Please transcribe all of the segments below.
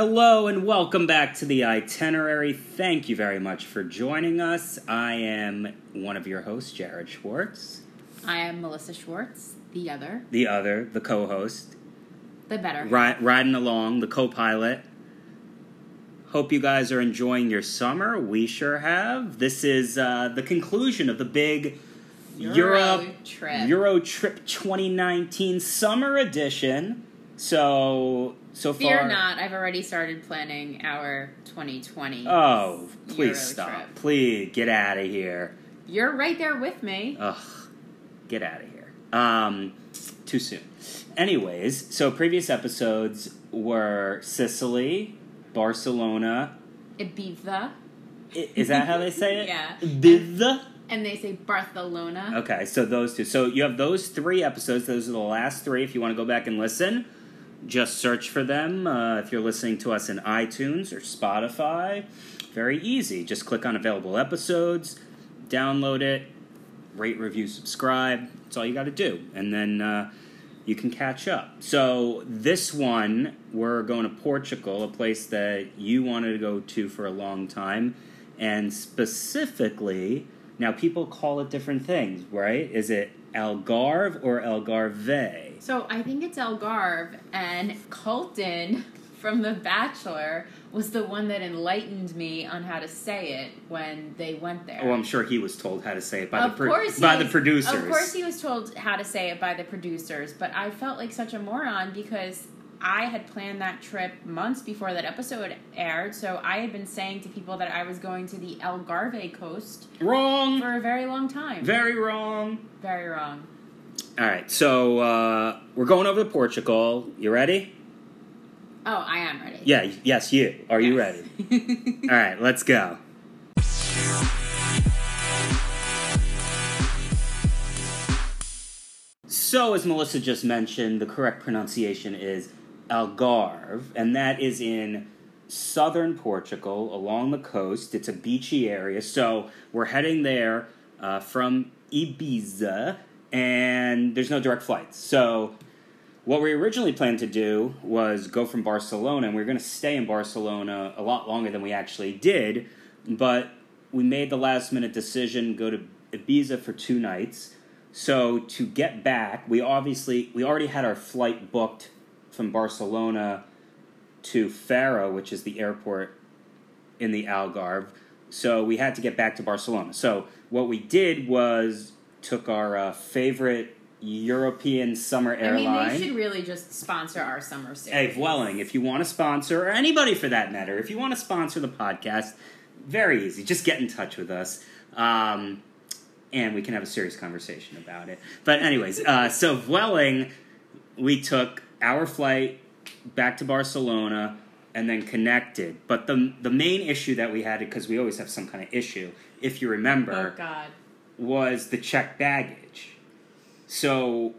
Hello and welcome back to the itinerary. Thank you very much for joining us. I am one of your hosts, Jared Schwartz. I am Melissa Schwartz, the other, The other, the co host, the better. ri- riding along, the co pilot. Hope you guys are enjoying your summer. We sure have. This is uh, the conclusion of the big Euro Europe trip. Euro Trip 2019 summer edition. So, so Fear far. not, I've already started planning our 2020. Oh, please Euro stop. trip. Please get out of here. You're right there with me. Ugh, get out of here. Um, too soon. Anyways, so previous episodes were Sicily, Barcelona. Ibiza, Is that how they say it? Yeah. Ibiza? and they say Barcelona. Okay, so those two. So you have those three episodes. Those are the last three. If you want to go back and listen, just search for them. Uh, if you're listening to us in iTunes or Spotify, very easy. Just click on available episodes, download it, rate, review, subscribe. That's all you got to do, and then uh, you can catch up. So this one, we're going to Portugal, a place that you wanted to go to for a long time, and specifically, now people call it different things, right? Is it Algarve or Algarve? So I think it's El Garve and Colton from The Bachelor was the one that enlightened me on how to say it when they went there. Oh, I'm sure he was told how to say it by of the pro- by was- the producers. Of course, he was told how to say it by the producers, but I felt like such a moron because I had planned that trip months before that episode aired. So I had been saying to people that I was going to the El Garve coast wrong. for a very long time. Very wrong. very wrong. All right, so uh, we're going over to Portugal. You ready? Oh, I am ready. Yeah. Yes, you. Are you ready? All right, let's go. So, as Melissa just mentioned, the correct pronunciation is Algarve, and that is in southern Portugal along the coast. It's a beachy area, so we're heading there uh, from Ibiza, and there's no direct flights. So, what we originally planned to do was go from Barcelona, and we were going to stay in Barcelona a lot longer than we actually did, but we made the last minute decision go to Ibiza for two nights. So to get back, we obviously we already had our flight booked from Barcelona to Faro, which is the airport in the Algarve. So we had to get back to Barcelona. So what we did was took our uh, favorite European summer airline. I mean, they should really just sponsor our summer series. Hey, Vueling, if you want to sponsor, or anybody for that matter, if you want to sponsor the podcast, very easy. Just get in touch with us. Um, and we can have a serious conversation about it. But, anyways, uh, so Vueling, we took our flight back to Barcelona and then connected. But the, the main issue that we had, because we always have some kind of issue, if you remember, Oh God. Was the checked baggage. So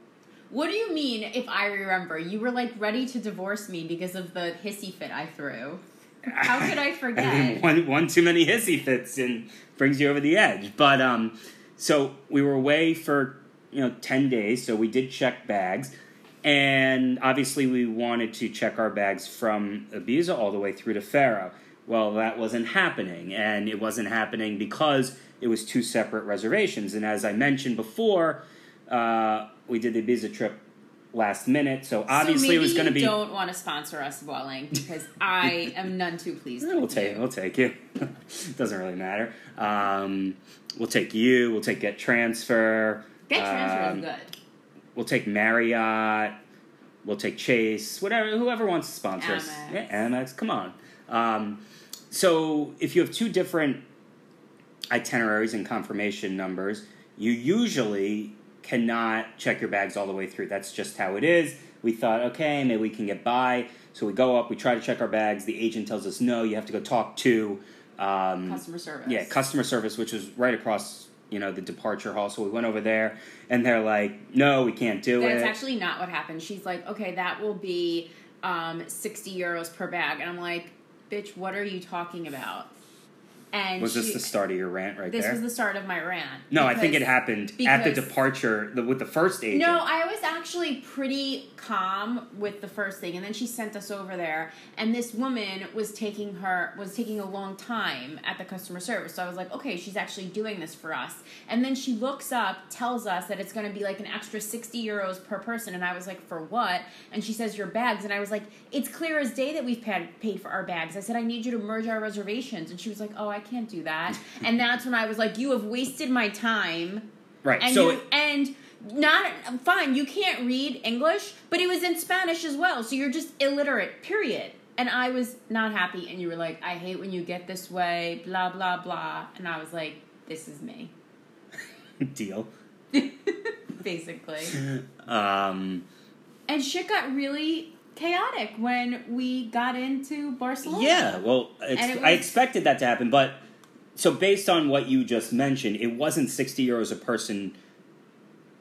What do you mean? If I remember, you were like ready to divorce me because of the hissy fit I threw. How could I forget? I mean, one one too many hissy fits and brings you over the edge. But um, so we were away for you know ten days, so we did check bags, and obviously we wanted to check our bags from Ibiza all the way through to Faro. Well, that wasn't happening, and it wasn't happening because it was two separate reservations. And as I mentioned before, uh, we did the Ibiza trip last minute, so obviously so it was going to be. Don't want to sponsor us, Vueling, because I am none too pleased. We'll with take you. we'll take you. Doesn't really matter. Um, we'll take you. We'll take Get Transfer. Get transfer Um, is good. We'll take Marriott. We'll take Chase. Whatever. Whoever wants to sponsor us. Yeah, Amex. Come on. Um, so if you have two different itineraries and confirmation numbers, you usually cannot check your bags all the way through. That's just how it is. We thought, okay, maybe we can get by. So we go up, we try to check our bags. The agent tells us, no, you have to go talk to um, Customer service. yeah, customer service, which was right across, you know, the departure hall. So we went over there, and they're like, "No, we can't do That's it." That's actually not what happened. She's like, okay, that will be um, 60 euros per bag. And I'm like, bitch, what are you talking about? And Was she, this the start of your rant right This there? This was the start of my rant. no, I think it happened at the departure the, with the first agent. No, I was actually pretty calm with the first thing, and then she sent us over there, and this woman was taking her was taking a long time at the customer service. So I was like, okay, she's actually doing this for us. And then she looks up, tells us that it's going to be like an extra sixty euros per person, and I was like, for what? And she says your bags, and I was like, it's clear as day that we've paid paid for our bags. I said I need you to merge our reservations, and she was like, oh, I can't do that. and that's when I was like, you have wasted my time right. and so you, and not fine you can't read english but it was in spanish as well so you're just illiterate period and i was not happy and you were like i hate when you get this way blah blah blah and i was like this is me deal. basically Um, and shit got really chaotic when we got into barcelona yeah, well, ex- And I expected that to happen, but so based on what you just mentioned, it wasn't sixty euros a person.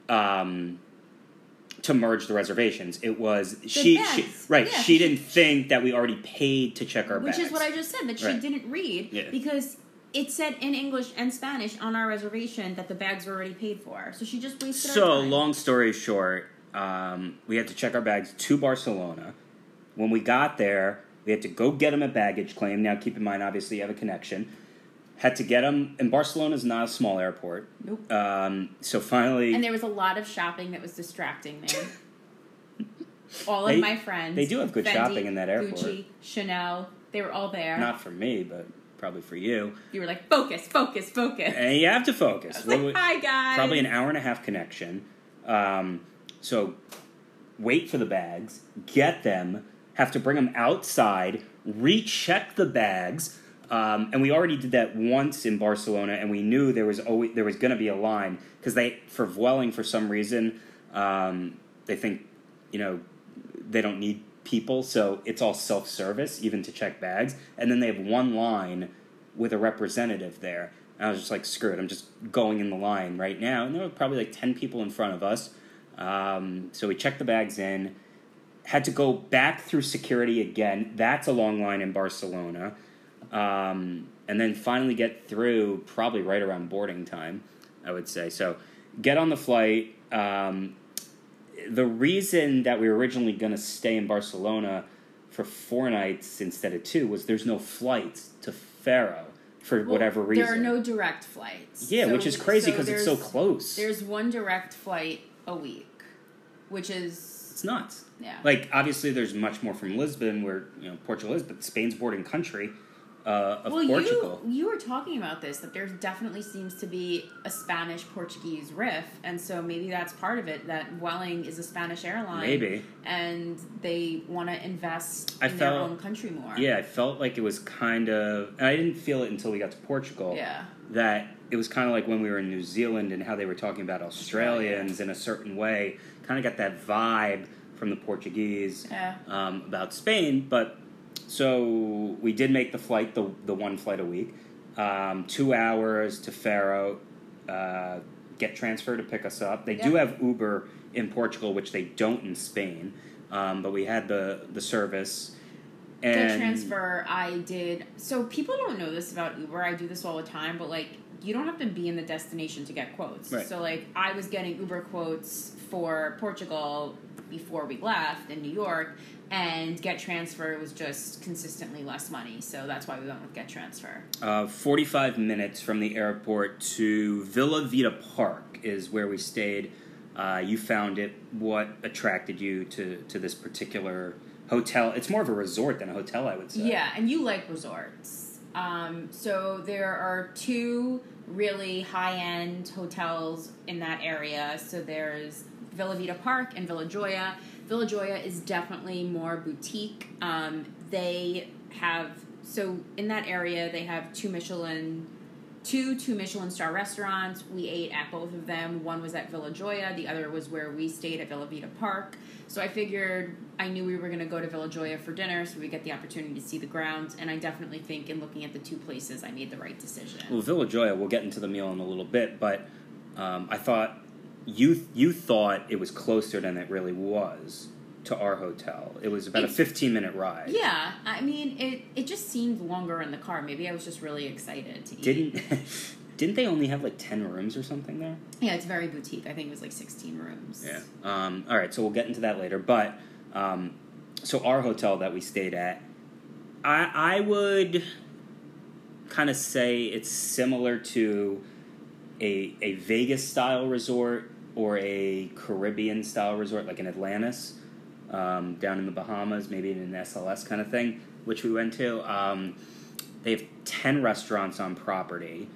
Um, to merge the reservations, it was she, she right. Yeah, she didn't think that we already paid to check our which bags. is what i just said that she Right. didn't read Yeah. because it said in english and spanish on our reservation that the bags were already paid for so she just wasted So, long story short, um, we had to check our bags to Barcelona. When we got there, we had to go get them at baggage claim. Now, keep in mind, obviously, you have a connection. Had to get them, and Barcelona is not a small airport. Nope. Um, so finally, And there was a lot of shopping that was distracting me. all They- of my friends. they do have good Fendi, shopping in that airport. Gucci, Chanel, they were all there. not for me, but probably for you. you were like, focus, focus, focus. And you have to I focus. was like, would- hi guys. probably an hour and a half connection. Um, so wait for the bags, get them, have to bring them outside, recheck the bags. Um, and we already did that once in Barcelona, and we knew there was always there was going to be a line because they for Vueling for some reason um, they think you know they don't need people, so it's all self service even to check bags, and then they have one line with a representative there. And I was just like, screw it, I'm just going in the line right now. And there were probably like 10 people in front of us. Um, so we checked the bags in, had to go back through security again. That's a long line in Barcelona. Um, and then finally get through probably right around boarding time, I would say. So get on the flight. Um, the reason that we were originally going to stay in Barcelona for four nights instead of two was there's no flights to Faro for Well, whatever reason. There are no direct flights. yeah, So- which is crazy because it's so close. There's one direct flight a week, which is It's nuts. yeah. Like obviously, there's much more from Lisbon, where you know Portugal is, but Spain's bordering country uh, of well, Portugal. you you were talking about this that there definitely seems to be a Spanish Portuguese riff, and so maybe that's part of it. That Vueling is a Spanish airline, Maybe. and they want to invest I in their own country more. Yeah, I felt like it was kind of, and I didn't feel it until we got to Portugal. yeah, That it was kind of like when we were in New Zealand and how they were talking about Australians in a certain way. Kind of got that vibe from the Portuguese yeah. um, about Spain, but so we did make the flight, the the one flight a week, um, two hours to Faro, uh, get transfer to pick us up. They do have Uber in Portugal, which they don't in Spain, um, but we had the the service. And the transfer I did. So people don't know this about Uber. I do this all the time, but like you don't have to be in the destination to get quotes. Right. So like I was getting Uber quotes for Portugal before we left in New York, and Get Transfer was just consistently less money. So that's why we went with Get Transfer. Uh, 45 minutes from the airport to Vila Vita Parc is where we stayed. Uh, you found it. What attracted you to, to this particular hotel? It's more of a resort than a hotel, I would say. Yeah, and you like resorts. Um, so there are two really high end hotels in that area. So there's Vila Vita Parc and Vila Joya. Vila Joya is definitely more boutique. Um, they have so in that area they have two Michelin two two Michelin star restaurants. We ate at both of them. One was at Vila Joya, the other was where we stayed at Vila Vita Parc. So I figured I knew we were going to go to Vila Joya for dinner, so we get the opportunity to see the grounds. And I definitely think in looking at the two places, I made the right decision. Well, Vila Joya, we'll get into the meal in a little bit, but um, I thought you you thought it was closer than it really was. To our hotel. It was about It's- a 15 minute ride. Yeah, I mean, it it just seemed longer in the car. Maybe I was just really excited to eat. Didn't didn't they only have like 10 rooms or something there? Yeah, it's very boutique. I think it was like 16 rooms. Yeah. Um, all right, so we'll get into that later. But um, so our hotel that we stayed at, I I would kind of say it's similar to a a Vegas style resort or a Caribbean style resort, like an Atlantis um, down in the Bahamas, maybe in an SLS kind of thing, which we went to. Um, they have ten restaurants on property.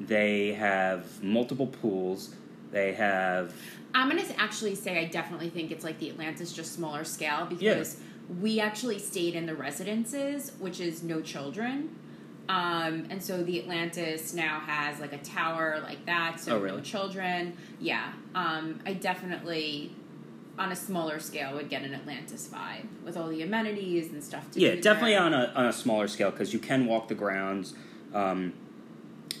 They have multiple pools. They have I'm gonna actually say I definitely think it's like the Atlantis, just smaller scale Yeah. because we actually stayed in the residences, which is no children. Um, and so the Atlantis now has like a tower like that, so Oh, really? no children. Yeah. Um, I definitely, on a smaller scale, would get an Atlantis vibe with all the amenities and stuff to yeah, definitely there. on a on a smaller scale because you can walk the grounds. Um,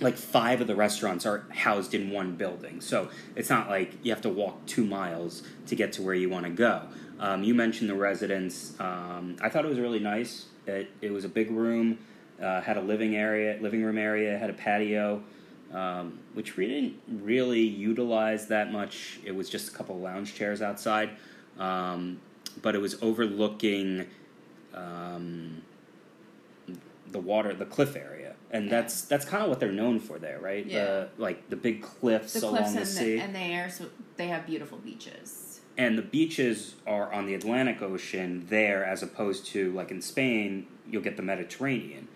like five of the restaurants are housed in one building, so it's not like you have to walk two miles to get to where you want to go. Um, you mentioned the residence. Um, I thought it was really nice. It it was a big room, uh, had a living area, living room area, had a patio. Um, which we didn't really utilize that much. It was just a couple lounge chairs outside, um, but it was overlooking um, the water, the cliff area, and Yeah. that's that's kind of what they're known for there, right? Yeah. The, like the big cliffs the along cliffs the and sea, the, and the air, so they have beautiful beaches. and the beaches are on the Atlantic Ocean there, as opposed to like in Spain, you'll get the Mediterranean.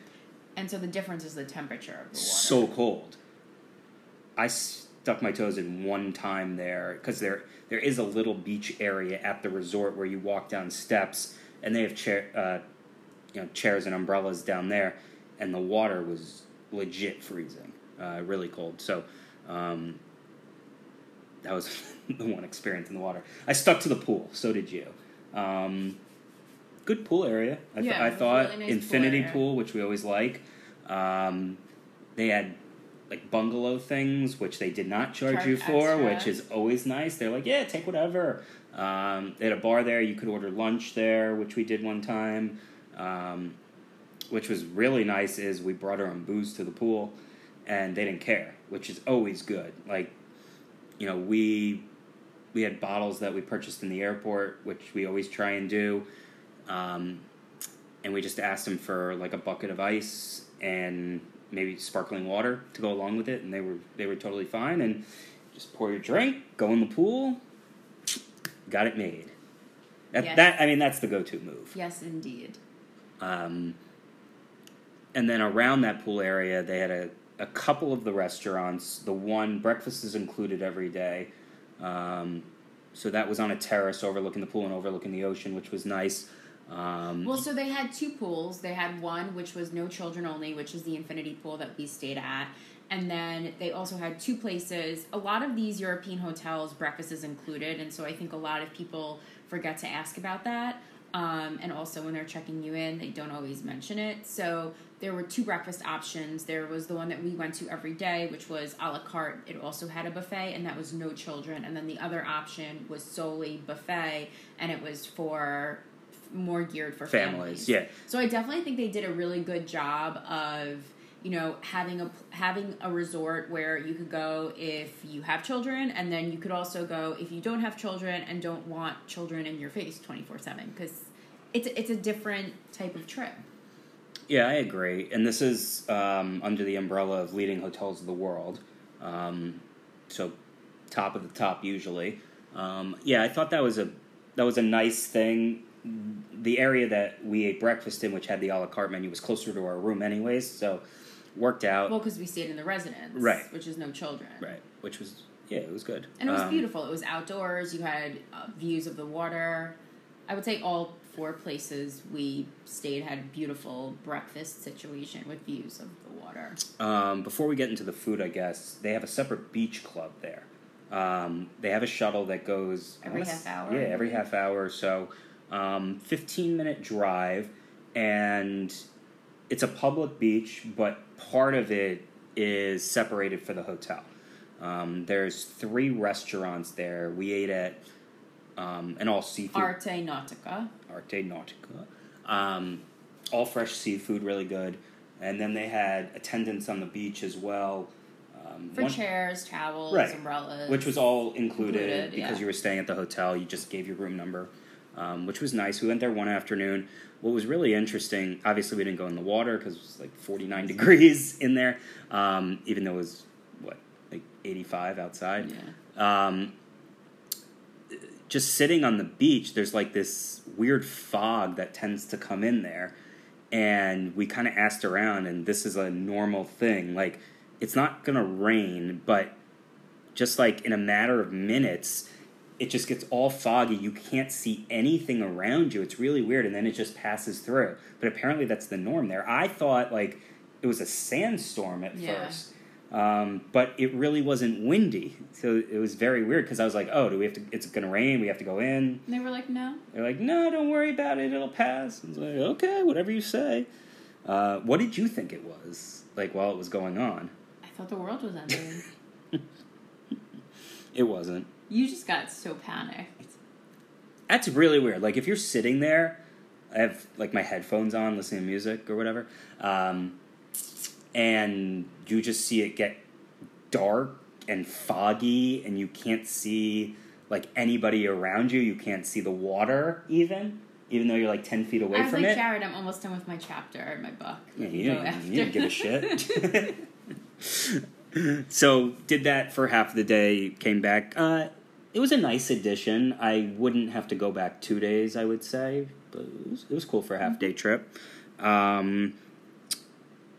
And so the difference is the temperature of the water. So cold. I stuck my toes in one time there because there there is a little beach area at the resort where you walk down steps, and they have chair, uh, you know, chairs and umbrellas down there, and the water was legit freezing, uh, really cold. So. Um, that was the one experience in the water. I stuck to the pool. So did you. Um, good pool area. I, th- Yeah, I it was a thought really nice infinity area. pool, which we always like. Um, they had like bungalow things, which they did not charge, Charge you for, extra. which is always nice. They're like, yeah, take whatever. Um, they had a bar there. You could order lunch there, which we did one time. Um, which was really nice is we brought our own booze to the pool, and they didn't care, which is always good. Like, you know, we we had bottles that we purchased in the airport, which we always try and do. Um, and we just asked them for like a bucket of ice and maybe sparkling water to go along with it, and they were they were totally fine. And just pour your drink, go in the pool, got it made. That, Yes. that I mean, that's the go-to move. Yes, indeed. Um, and then around that pool area, they had a, a couple of the restaurants. The one, breakfast is included every day. Um, so that was on a terrace overlooking the pool and overlooking the ocean, which was nice. Um, Well, so they had two pools. They had one which was no children only, which is the infinity pool that we stayed at. And then they also had two places. A lot of these European hotels, breakfast is included. And so I think a lot of people forget to ask about that. Um, and also, when they're checking you in, they don't always mention it. So there were two breakfast options. There was the one that we went to every day, which was a la carte. It also had a buffet, and that was no children. And then the other option was solely buffet, and it was for more geared for families, families. yeah. So I definitely think they did a really good job of you know having a having a resort where you could go if you have children and then you could also go if you don't have children and don't want children in your face 24/7 cuz it's it's a different type of trip. Yeah, I agree. And this is um, under the umbrella of leading hotels of the world. Um, so top of the top usually. Um, yeah, I thought that was a that was a nice thing. The area that we ate breakfast in, which had the a la carte menu, was closer to our room anyways, so worked out. Well, cuz we stayed in the residence, Right. which is no children. right, which was yeah, it was good. And it was Um, beautiful. It was outdoors. You had uh, views of the water. I would say all four places we stayed had a beautiful breakfast situation with views of the water. Um, before we get into the food, I guess they have a separate beach club there. Um, they have a shuttle that goes Every s- half hour, Yeah, every half hour or so. Um, Fifteen minute drive, and it's a public beach, but part of it is separated for the hotel. Um, there's three restaurants there. We ate at um, and all seafood. Arte Nautica. Arte Nautica. Um, all fresh seafood, really good. And then they had attendants on the beach as well. Um, For one- chairs, towels, Right. umbrellas. which was all included, Included, because yeah. you were staying at the hotel. You just gave your room number, um, which was nice. We went there one afternoon. What was really interesting, obviously, we didn't go in the water because it was like 49 degrees in there, um, even though it was, what, like 85 outside. Yeah. Um, just sitting on the beach, there's like this weird fog that tends to come in there. And we kind of asked around, and this is a normal thing. Like, it's not going to rain, but just like in a matter of minutes, it just gets all foggy. You can't see anything around you. It's really weird. And then it just passes through. But apparently, that's the norm there. I thought like it was a sandstorm at Yeah. first. Um, but it really wasn't windy, so it was very weird because I was like, "Oh, do we have to? It's gonna rain. We have to go in." And they were like, no. They're like, "No, don't worry about it. It'll pass." I was like, "Okay, whatever you say." Uh, what did you think it was like while it was going on? I thought the world was ending. It wasn't. You just got so panicked. That's really weird. Like if you're sitting there, I have like my headphones on, listening to music or whatever, um, and you just see it get dark and foggy, and you can't see like anybody around you. You can't see the water even, even though you're like ten feet away from it. I was from like, it. Jared, I'm almost done with my chapter my book. Yeah, you, didn't, you didn't give a shit. so did that for half of the day. Came back. Uh, it was a nice addition. I wouldn't have to go back two days. I would say, but it was, it was cool for a half day trip. Um,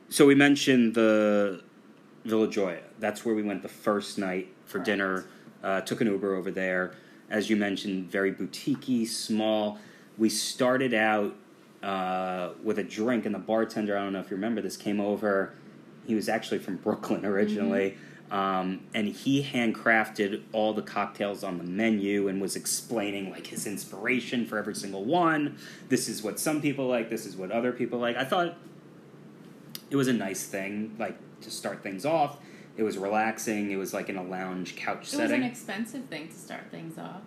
so we mentioned the Vila Joya. That's where we went the first night for Correct. dinner. Uh, took an Uber over there. As you mentioned, very boutiquey, small. We started out uh, with a drink, and the bartender, I don't know if you remember this, came over. He was actually from Brooklyn originally, um, and he handcrafted all the cocktails on the menu and was explaining like his inspiration for every single one. This is what some people like. This is what other people like. I thought it was a nice thing, like to start things off. It was relaxing. It was like in a lounge couch It was an expensive thing to start things off.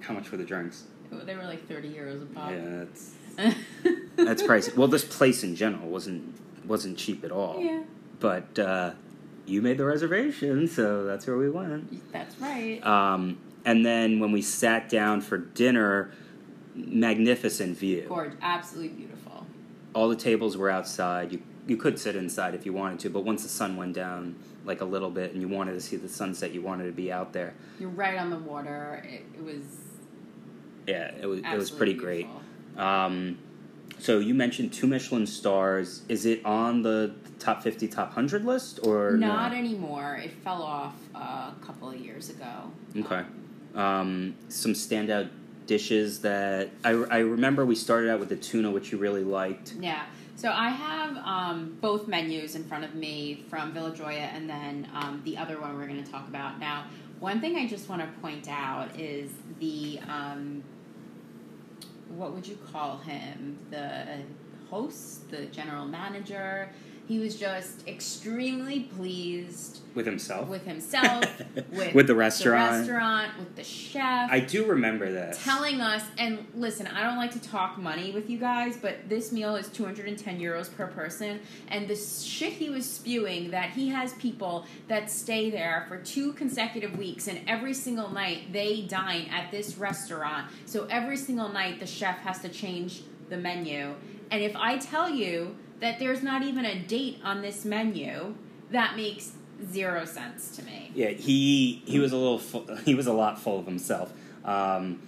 How much were the drinks? They were like 30 euros a pop. Yeah, that's that's pricey. Well, this place in general wasn't wasn't cheap at all. yeah, But uh, you made the reservation, so that's where we went. that's right. Um, and then when we sat down for dinner, magnificent view. Gorge, absolutely beautiful. All the tables were outside. You you could sit inside if you wanted to, but once the sun went down like a little bit and you wanted to see the sunset, you wanted to be out there. You're right on the water. It, it was Yeah, it was it was pretty great. Um, so you mentioned two Michelin stars. Is it on the top fifty, top hundred list, or no? Not anymore. It fell off uh, a couple of years ago. Okay. Um, Um, some standout dishes that I, I remember we started out with the tuna, which you really liked. Yeah. So I have um, both menus in front of me from Vila Joya and then um, the other one we're going to talk about. Now, one thing I just want to point out is the, um, what would you call him? The host, the general manager. He was just extremely pleased With himself? with himself, with, With the restaurant. the restaurant, with the chef I do remember this. telling us and listen i don't like to talk money with you guys but this meal is 210 euros per person and the shit he was spewing that he has people that stay there for two consecutive weeks and every single night they dine at this restaurant so every single night the chef has to change the menu and if i tell you that there's not even a date on this menu that makes zero sense to me Yeah, he he was a little fu- he was a lot full of himself. Um,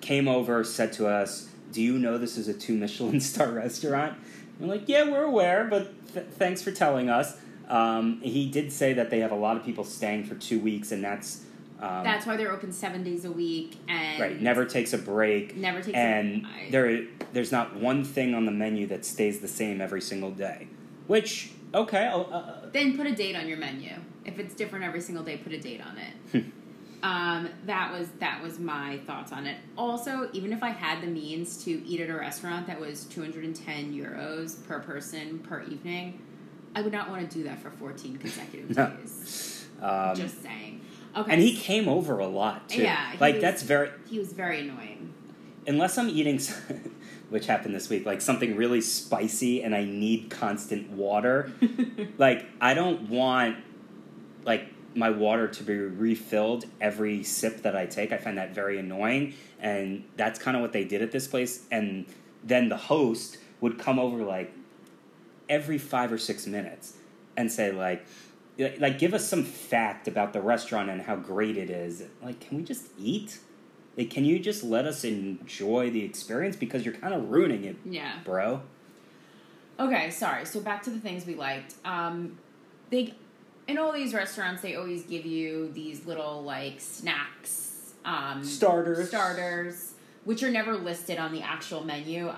came over, said to us, "Do you know this is a two Michelin star restaurant?" We're like, "Yeah, we're aware, but th- thanks for telling us." Um, he did say that they have a lot of people staying for two weeks, and that's um, that's why they're open seven days a week and right. Never takes a break, Never takes and a there there's not one thing on the menu that stays the same every single day. Which okay, I'll, uh, Then put a date on your menu. If it's different every single day, put a date on it. um, that was that was my thoughts on it. Also, even if I had the means to eat at a restaurant that was 210 euros per person per evening, I would not want to do that for 14 consecutive No. days. um, Just saying. Okay. And he came over a lot too. Yeah, like was- that's very He was very annoying. unless I'm eating, which happened this week, like something really spicy and I need constant water. like I don't want like my water to be refilled every sip that I take. I find that very annoying, and that's kind of what they did at this place. And then the host would come over like every five or six minutes and say like. Like, give us some fact about the restaurant and how great it is. Like, can we just eat? Like, can you just let us enjoy the experience because you're kind of ruining it, yeah. bro? Okay, sorry. So back to the things we liked. Um, they in all these restaurants they always give you these little like snacks, um, Starters. starters, which are never listed on the actual menu.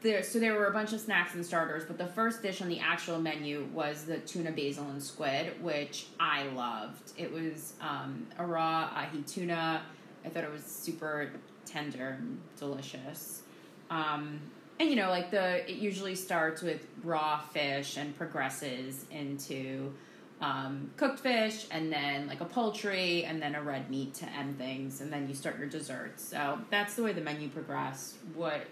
There, so there were a bunch of snacks and starters, but the first dish on the actual menu was the tuna basil and squid, which I loved. It was um, a raw ahi tuna. I thought it was super tender and delicious. Um, and you know, like the it usually starts with raw fish and progresses into um, cooked fish, and then like a poultry, and then a red meat to end things, and then you start your desserts. So that's the way the menu progressed. What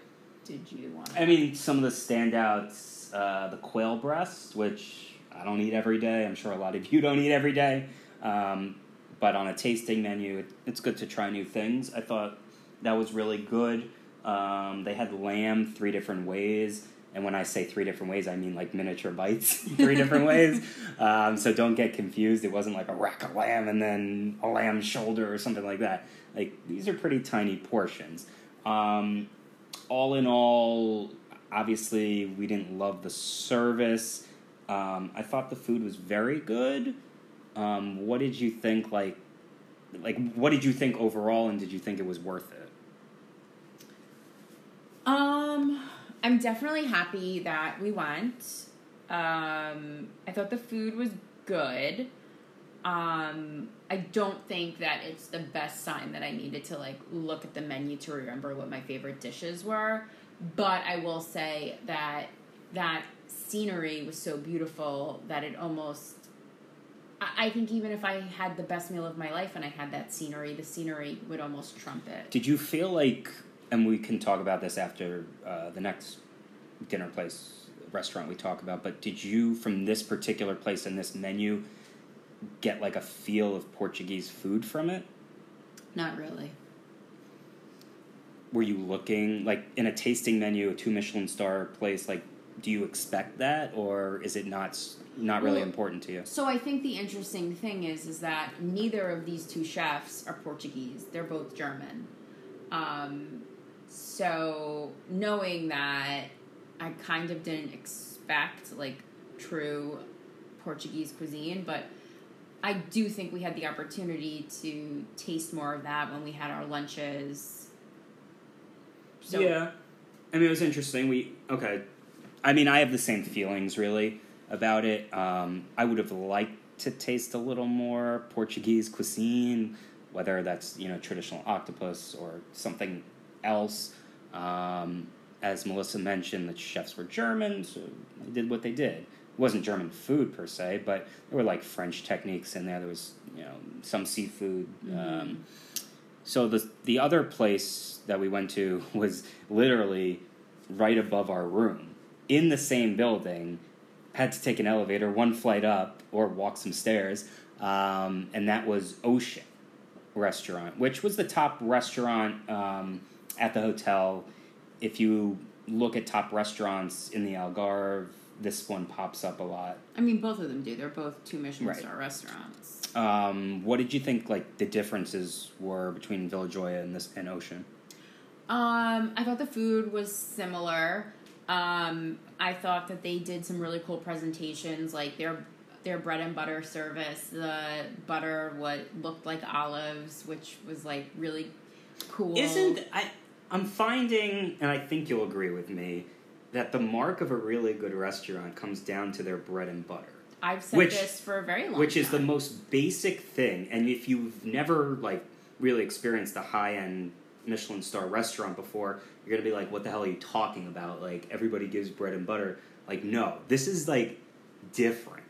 did you want? I mean, some of the standouts, uh, the quail breast, which I don't eat every day. I'm sure a lot of you don't eat every day. Um, but on a tasting menu, it, it's good to try new things. I thought that was really good. Um, they had lamb three different ways. And when I say three different ways, I mean like miniature bites, three different ways. Um, so don't get confused. It wasn't like a rack of lamb and then a lamb shoulder or something like that. Like these are pretty tiny portions. Um, all in all, obviously, we didn't love the service. Um, I thought the food was very good. Um, what did you think? Like, like what did you think overall, and did you think it was worth it? Um, I'm definitely happy that we went. Um, I thought the food was good. Um, I don't think that it's the best sign that I needed to like look at the menu to remember what my favorite dishes were. But I will say that that scenery was so beautiful that it almost I think even if I had the best meal of my life and I had that scenery, the scenery would almost trump it. Did you feel like, and we can talk about this after uh, the next dinner place restaurant we talk about, but did you, from this particular place and this menu, get like a feel of Portuguese food from it? Not really. Were you looking like in a tasting menu, a two Michelin star place? Like, do you expect that, or is it not not really Well, important to you? So I think the interesting thing is is that neither of these two chefs are Portuguese. They're both German. Um, so knowing that, I kind of didn't expect like true Portuguese cuisine, but I do think we had the opportunity to taste more of that when we had our lunches. So yeah, I mean it was interesting. We okay. I mean I have the same feelings really about it. Um, I would have liked to taste a little more Portuguese cuisine, whether that's you know traditional octopus or something else. Um, as Melissa mentioned, the chefs were German, so they did what they did. It wasn't German food per se, but there were like French techniques in there. There was you know some seafood. Um, so the the other place that we went to was literally right above our room in the same building. Had to take an elevator one flight up or walk some stairs, um, and that was Ocean Restaurant, which was the top restaurant um, at the hotel. If you look at top restaurants in the Algarve, this one pops up a lot. I mean, both of them do. They're both two Michelin Right. star restaurants. Um, what did you think like the differences were between Vila Joya and this and Ocean? Um, I thought the food was similar. Um, I thought that they did some really cool presentations, like their their bread and butter service. The butter what looked like olives, which was like really cool. Isn't I? I'm finding, and I think you'll agree with me, that the mark of a really good restaurant comes down to their bread and butter, I've said which- this for a very long which is the most basic thing. And if you've never like really experienced a high end Michelin star restaurant before, you're gonna be like, "What the hell are you talking about?" Like everybody gives bread and butter. Like no, this is like different.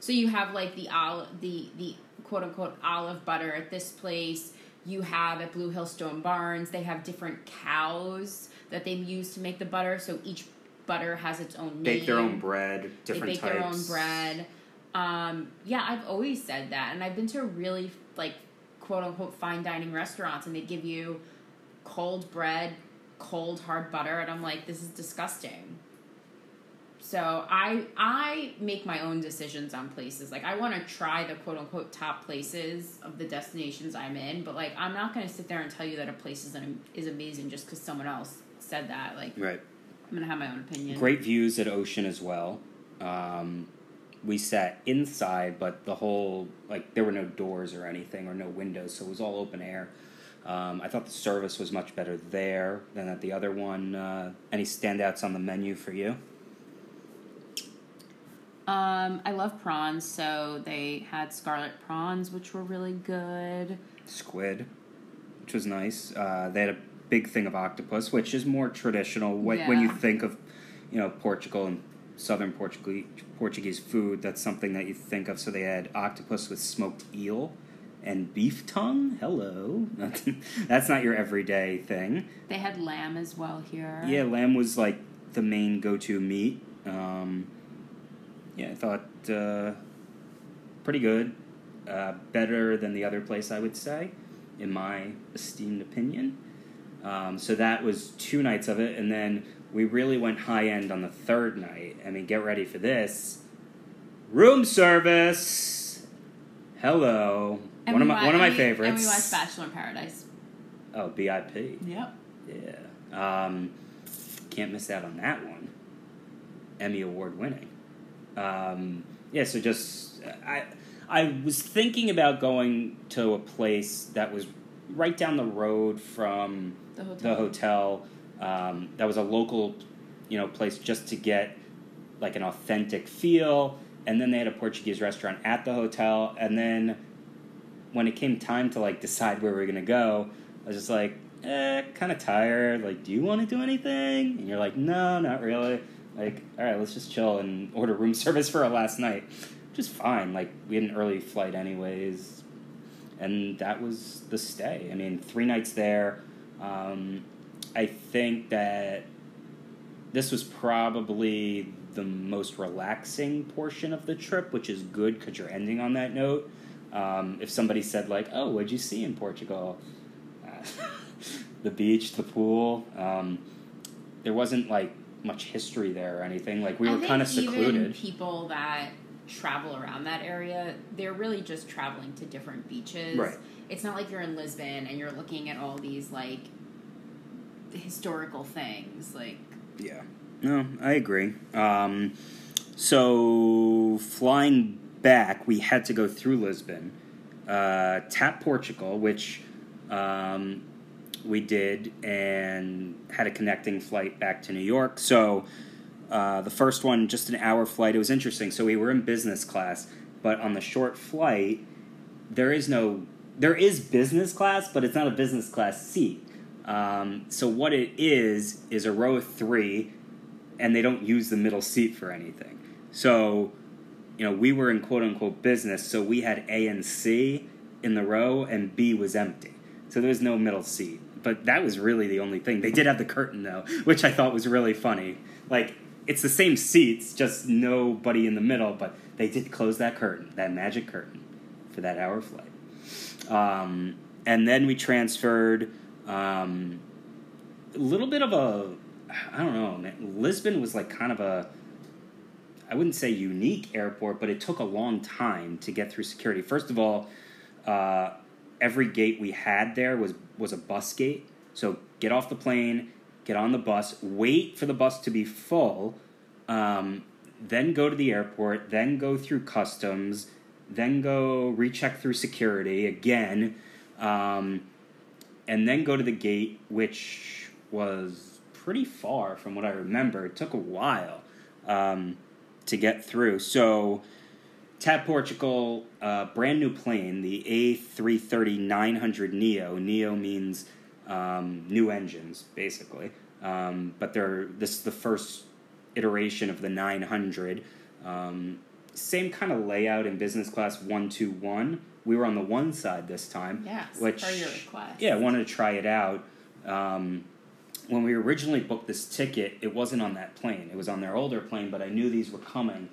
So you have like the ol- the the quote unquote olive butter at this place. You have at Blue Hill Stone Barns, they have different cows that they use to make the butter. So each butter has its own name. Bake their own bread, different they bake types. their own bread. Um, yeah, I've always said that, and I've been to really like quote unquote fine dining restaurants, and they give you cold bread, cold hard butter, and I'm like, this is disgusting. So I I make my own decisions on places. Like I want to try the quote unquote top places of the destinations I'm in, but like I'm not going to sit there and tell you that a place is an, is amazing just because someone else said that. Like Right. I'm gonna have my own opinion. Great views at Ocean as well. Um, we sat inside, but the whole like there were no doors or anything or no windows, so it was all open air. Um, I thought the service was much better there than at the other one. Uh, any standouts on the menu for you? Um, I love prawns, so they had scarlet prawns, which were really good. Squid, which was nice. Uh, they had a big thing of octopus, which is more traditional. When, when you think of, you know, Portugal and southern Portuguese Portuguese food, that's something that you think of. So they had octopus with smoked eel and beef tongue. Hello, that's not your everyday thing. They had lamb as well here. Yeah, lamb was like the main go-to meat. Um, yeah, I thought uh, pretty good. Uh, better than the other place, I would say, in my esteemed opinion. Um, so that was two nights of it, and then we really went high end on the third night. I mean, get ready for this. Room service. Hello. And one of my wa- one of my and favorites. And we watched Bachelor in Paradise. Oh, BIP. Yep. Yeah. Um, can't miss out on that one. Emmy Award winning. Um, yeah, so just I I was thinking about going to a place that was right down the road from The hotel. the hotel. Um, that was a local, you know, place just to get like an authentic feel. And then they had a Portuguese restaurant at the hotel. And then when it came time to like decide where we were gonna go, I was just like, eh, kind of tired. Like, do you want to do anything? And you're like, no, not really. Like, all right, let's just chill and order room service for our last night. Just fine. Like, we had an early flight anyways, and that was the stay. I mean, three nights there. Um, I think that this was probably the most relaxing portion of the trip, which is good because you're ending on that note. Um, if somebody said like, "Oh, what'd you see in Portugal?" Uh, the beach, the pool. Um, there wasn't like much history there or anything. Like we I were kind of secluded. people that travel around that area, they're really just traveling to different beaches. Right. It's not like you're in Lisbon and you're looking at all these like historical things. Like Yeah. No, I agree. Um, so flying back, we had to go through Lisbon, uh, tap Portugal, which um, we did, and had a connecting flight back to New York. So uh, the first one, just an hour flight. It was interesting. So we were in business class, but on the short flight, there is no there is business class, but it's not a business class seat. Um, so what it is is a row of three, and they don't use the middle seat for anything. So, you know, we were in quote unquote business, so we had A and C in the row, and B was empty. So there was no middle seat. But that was really the only thing. They did have the curtain though, which I thought was really funny. Like it's the same seats, just nobody in the middle. But they did close that curtain, that magic curtain, for that hour flight. Um, and then we transferred um, a little bit of a I don't know, man. Lisbon was like kind of a I wouldn't say unique airport, but it took a long time to get through security. First of all, uh, every gate we had there was was a bus gate. So get off the plane, get on the bus, wait for the bus to be full, um, then go to the airport, then go through customs, then go recheck through security again, um, and then go to the gate, which was pretty far from what I remember. It took a while um, to get through. So, Tap Portugal, uh, brand new plane, the A330 900 Neo. Neo means um, new engines, basically. Um, but they're this is the first iteration of the 900. Um, same kind of layout in business class 121, we were on the one side this time. Yes, which per your request. yeah, I wanted to try it out. Um, when we originally booked this ticket, it wasn't on that plane. It was on their older plane, but I knew these were coming.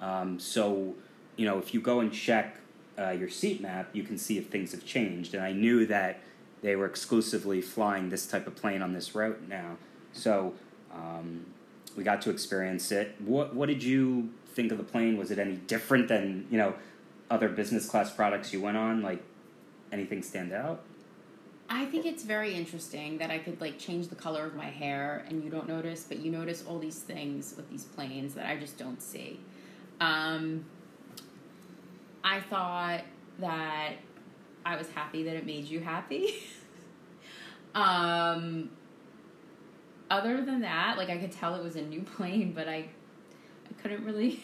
Um, so, you know, if you go and check uh, your seat map, you can see if things have changed. And I knew that they were exclusively flying this type of plane on this route now. So um, we got to experience it. What What did you think of the plane? Was it any different than you know other business class products you went on? Like anything stand out? I think it's very interesting that I could like change the color of my hair and you don't notice, but you notice all these things with these planes that I just don't see. Um, I thought that I was happy that it made you happy. um, other than that, like I could tell it was a new plane, but I I couldn't really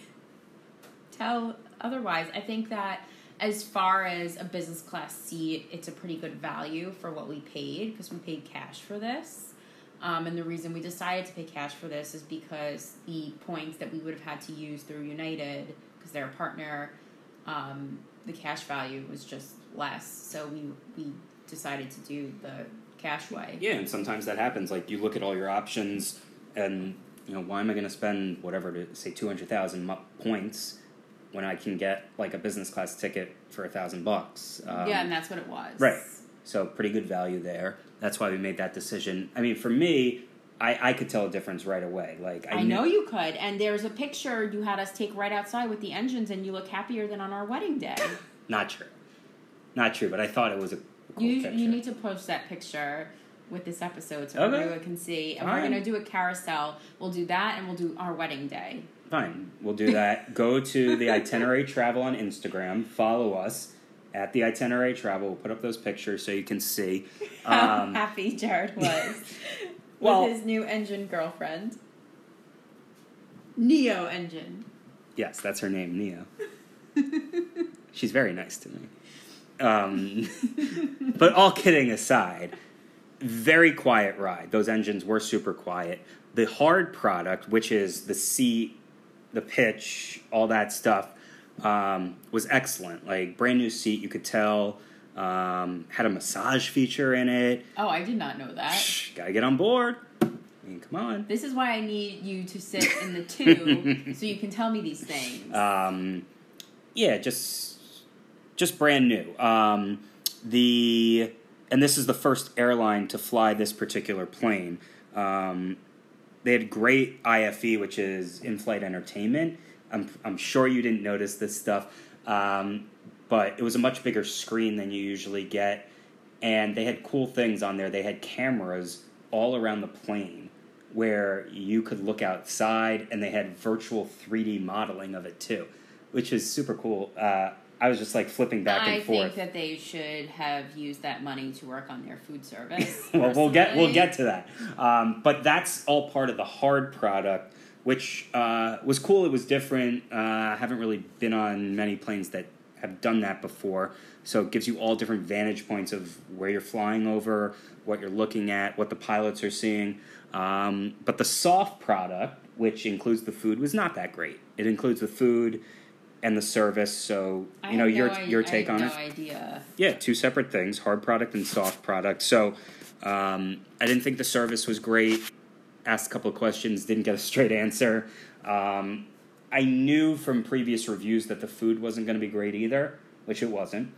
tell otherwise. I think that as far as a business class seat, it's a pretty good value for what we paid because we paid cash for this. Um, and the reason we decided to pay cash for this is because the points that we would have had to use through United, because they're a partner, um, the cash value was just less. So we we decided to do the cash way. Yeah, and sometimes that happens. Like you look at all your options, and you know why am I going to spend whatever to say two hundred thousand points when I can get like a business class ticket for a thousand bucks? Um, yeah, and that's what it was. Right. So pretty good value there. That's why we made that decision. I mean, for me, I, I could tell a difference right away. Like I, I know you could, and there's a picture you had us take right outside with the engines, and you look happier than on our wedding day. Not true. Not true, but I thought it was a cool you picture. you need to post that picture with this episode so Okay. everyone can see. And All we're gonna do a carousel. We'll do that, and we'll do our wedding day. Fine, we'll do that. Go to the itinerary travel on Instagram. Follow us at the itinerary travel. We'll put up those pictures so you can see. How Um, happy Jared was Well- with his new engine girlfriend, Neo engine. yes, that's her name, Neo. She's very nice to me. Um, but all kidding aside, very quiet ride. Those engines were super quiet. The hard product, which is the seat, the pitch, all that stuff, um, was excellent. Like brand new seat, you could tell. Um, had a massage feature in it. Oh, I did not know that. Shh, gotta get on board. I mean, come on. This is why I need you to sit in the two so you can tell me these things. Um, yeah, just just brand new. Um, the and this is the first airline to fly this particular plane. Um, they had great IFE, which is in-flight entertainment. I'm I'm sure you didn't notice this stuff, um, but it was a much bigger screen than you usually get, and they had cool things on there. They had cameras all around the plane where you could look outside, and they had virtual 3D modeling of it too, which is super cool. Uh, I was just like flipping back I and forth. I think that they should have used that money to work on their food service. well, we'll get we'll get to that. Um, but that's all part of the hard product, which uh, was cool. It was different. Uh, I haven't really been on many planes that have done that before, so it gives you all different vantage points of where you're flying over, what you're looking at, what the pilots are seeing. Um, but the soft product, which includes the food, was not that great. It includes the food and the service. So you know your no your take on no it. idea. Yeah, two separate things: hard product and soft product. So, um, I didn't think the service was great. Asked a couple of questions, didn't get a straight answer. Um, I knew from previous reviews that the food wasn't going to be great either, which it wasn't.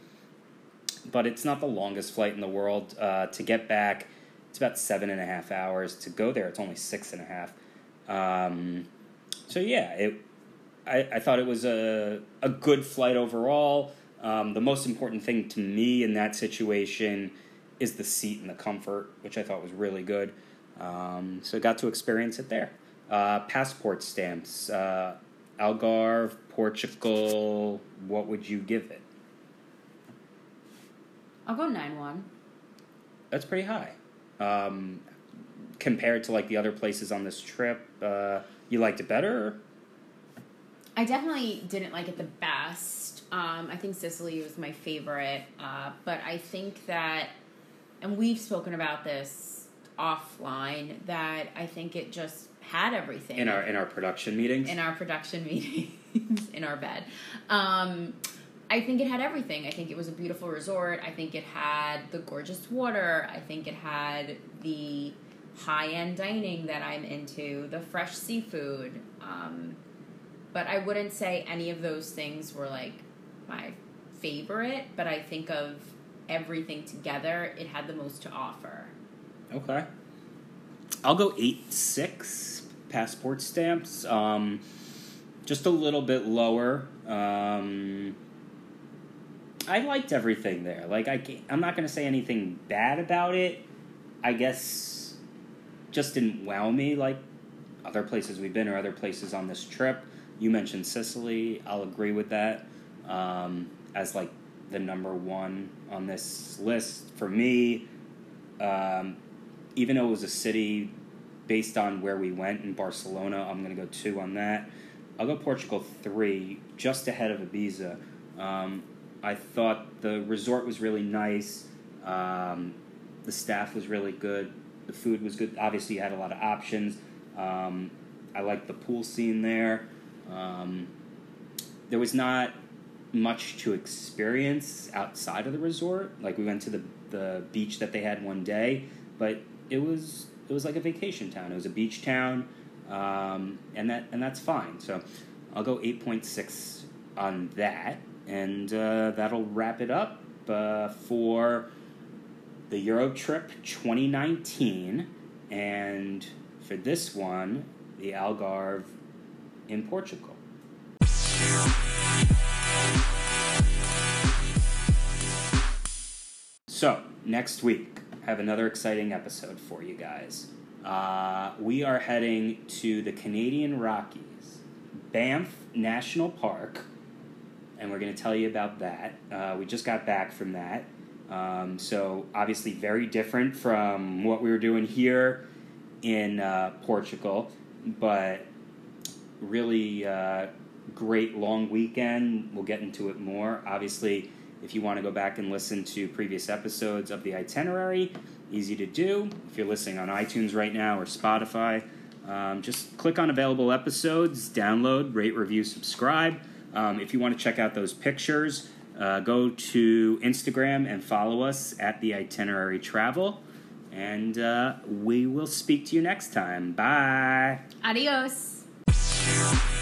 But it's not the longest flight in the world. Uh, to get back, it's about seven and a half hours. To go there, it's only six and a half. Um, so yeah, it. I, I thought it was a a good flight overall. Um, the most important thing to me in that situation is the seat and the comfort, which I thought was really good. Um, so I got to experience it there. Uh, passport stamps, uh, Algarve, Portugal. What would you give it? I'll go nine one. That's pretty high. Um, compared to like the other places on this trip, uh, you liked it better? I definitely didn't like it the best. Um, I think Sicily was my favorite, uh, but I think that, and we've spoken about this offline, that I think it just had everything In our in our production meetings, in our production meetings in our bed. Um, I think it had everything. I think it was a beautiful resort. I think it had the gorgeous water. I think it had the high end dining that I'm into, the fresh seafood. Um, but I wouldn't say any of those things were like my favorite, but I think of everything together, it had the most to offer. Okay. I'll go 8 6 passport stamps. Um, just a little bit lower. Um, I liked everything there. Like I, I'm not gonna say anything bad about it. I guess just didn't wow me like other places we've been or other places on this trip. You mentioned Sicily. I'll agree with that um, as like the number one on this list for me. Um, even though it was a city based on where we went in Barcelona, I'm gonna go two on that. I'll go Portugal three, just ahead of Ibiza. Um, I thought the resort was really nice. Um, the staff was really good. The food was good. Obviously, you had a lot of options. Um, I liked the pool scene there. Um, there was not much to experience outside of the resort. Like we went to the the beach that they had one day, but it was it was like a vacation town. It was a beach town, um, and that and that's fine. So I'll go eight point six on that, and uh, that'll wrap it up uh, for the Euro Trip 2019, and for this one, the Algarve in Portugal. So, next week, I have another exciting episode for you guys. Uh, we are heading to the Canadian Rockies, Banff National Park, and we're going to tell you about that. Uh, we just got back from that. Um, so, obviously, very different from what we were doing here in uh, Portugal, but really uh, great long weekend. We'll get into it more. Obviously, if you want to go back and listen to previous episodes of the itinerary, easy to do. If you're listening on iTunes right now or Spotify, um, just click on available episodes, download, rate, review, subscribe. Um, if you want to check out those pictures, uh, go to Instagram and follow us at the itinerary travel. And uh, we will speak to you next time. Bye. Adios. Yeah.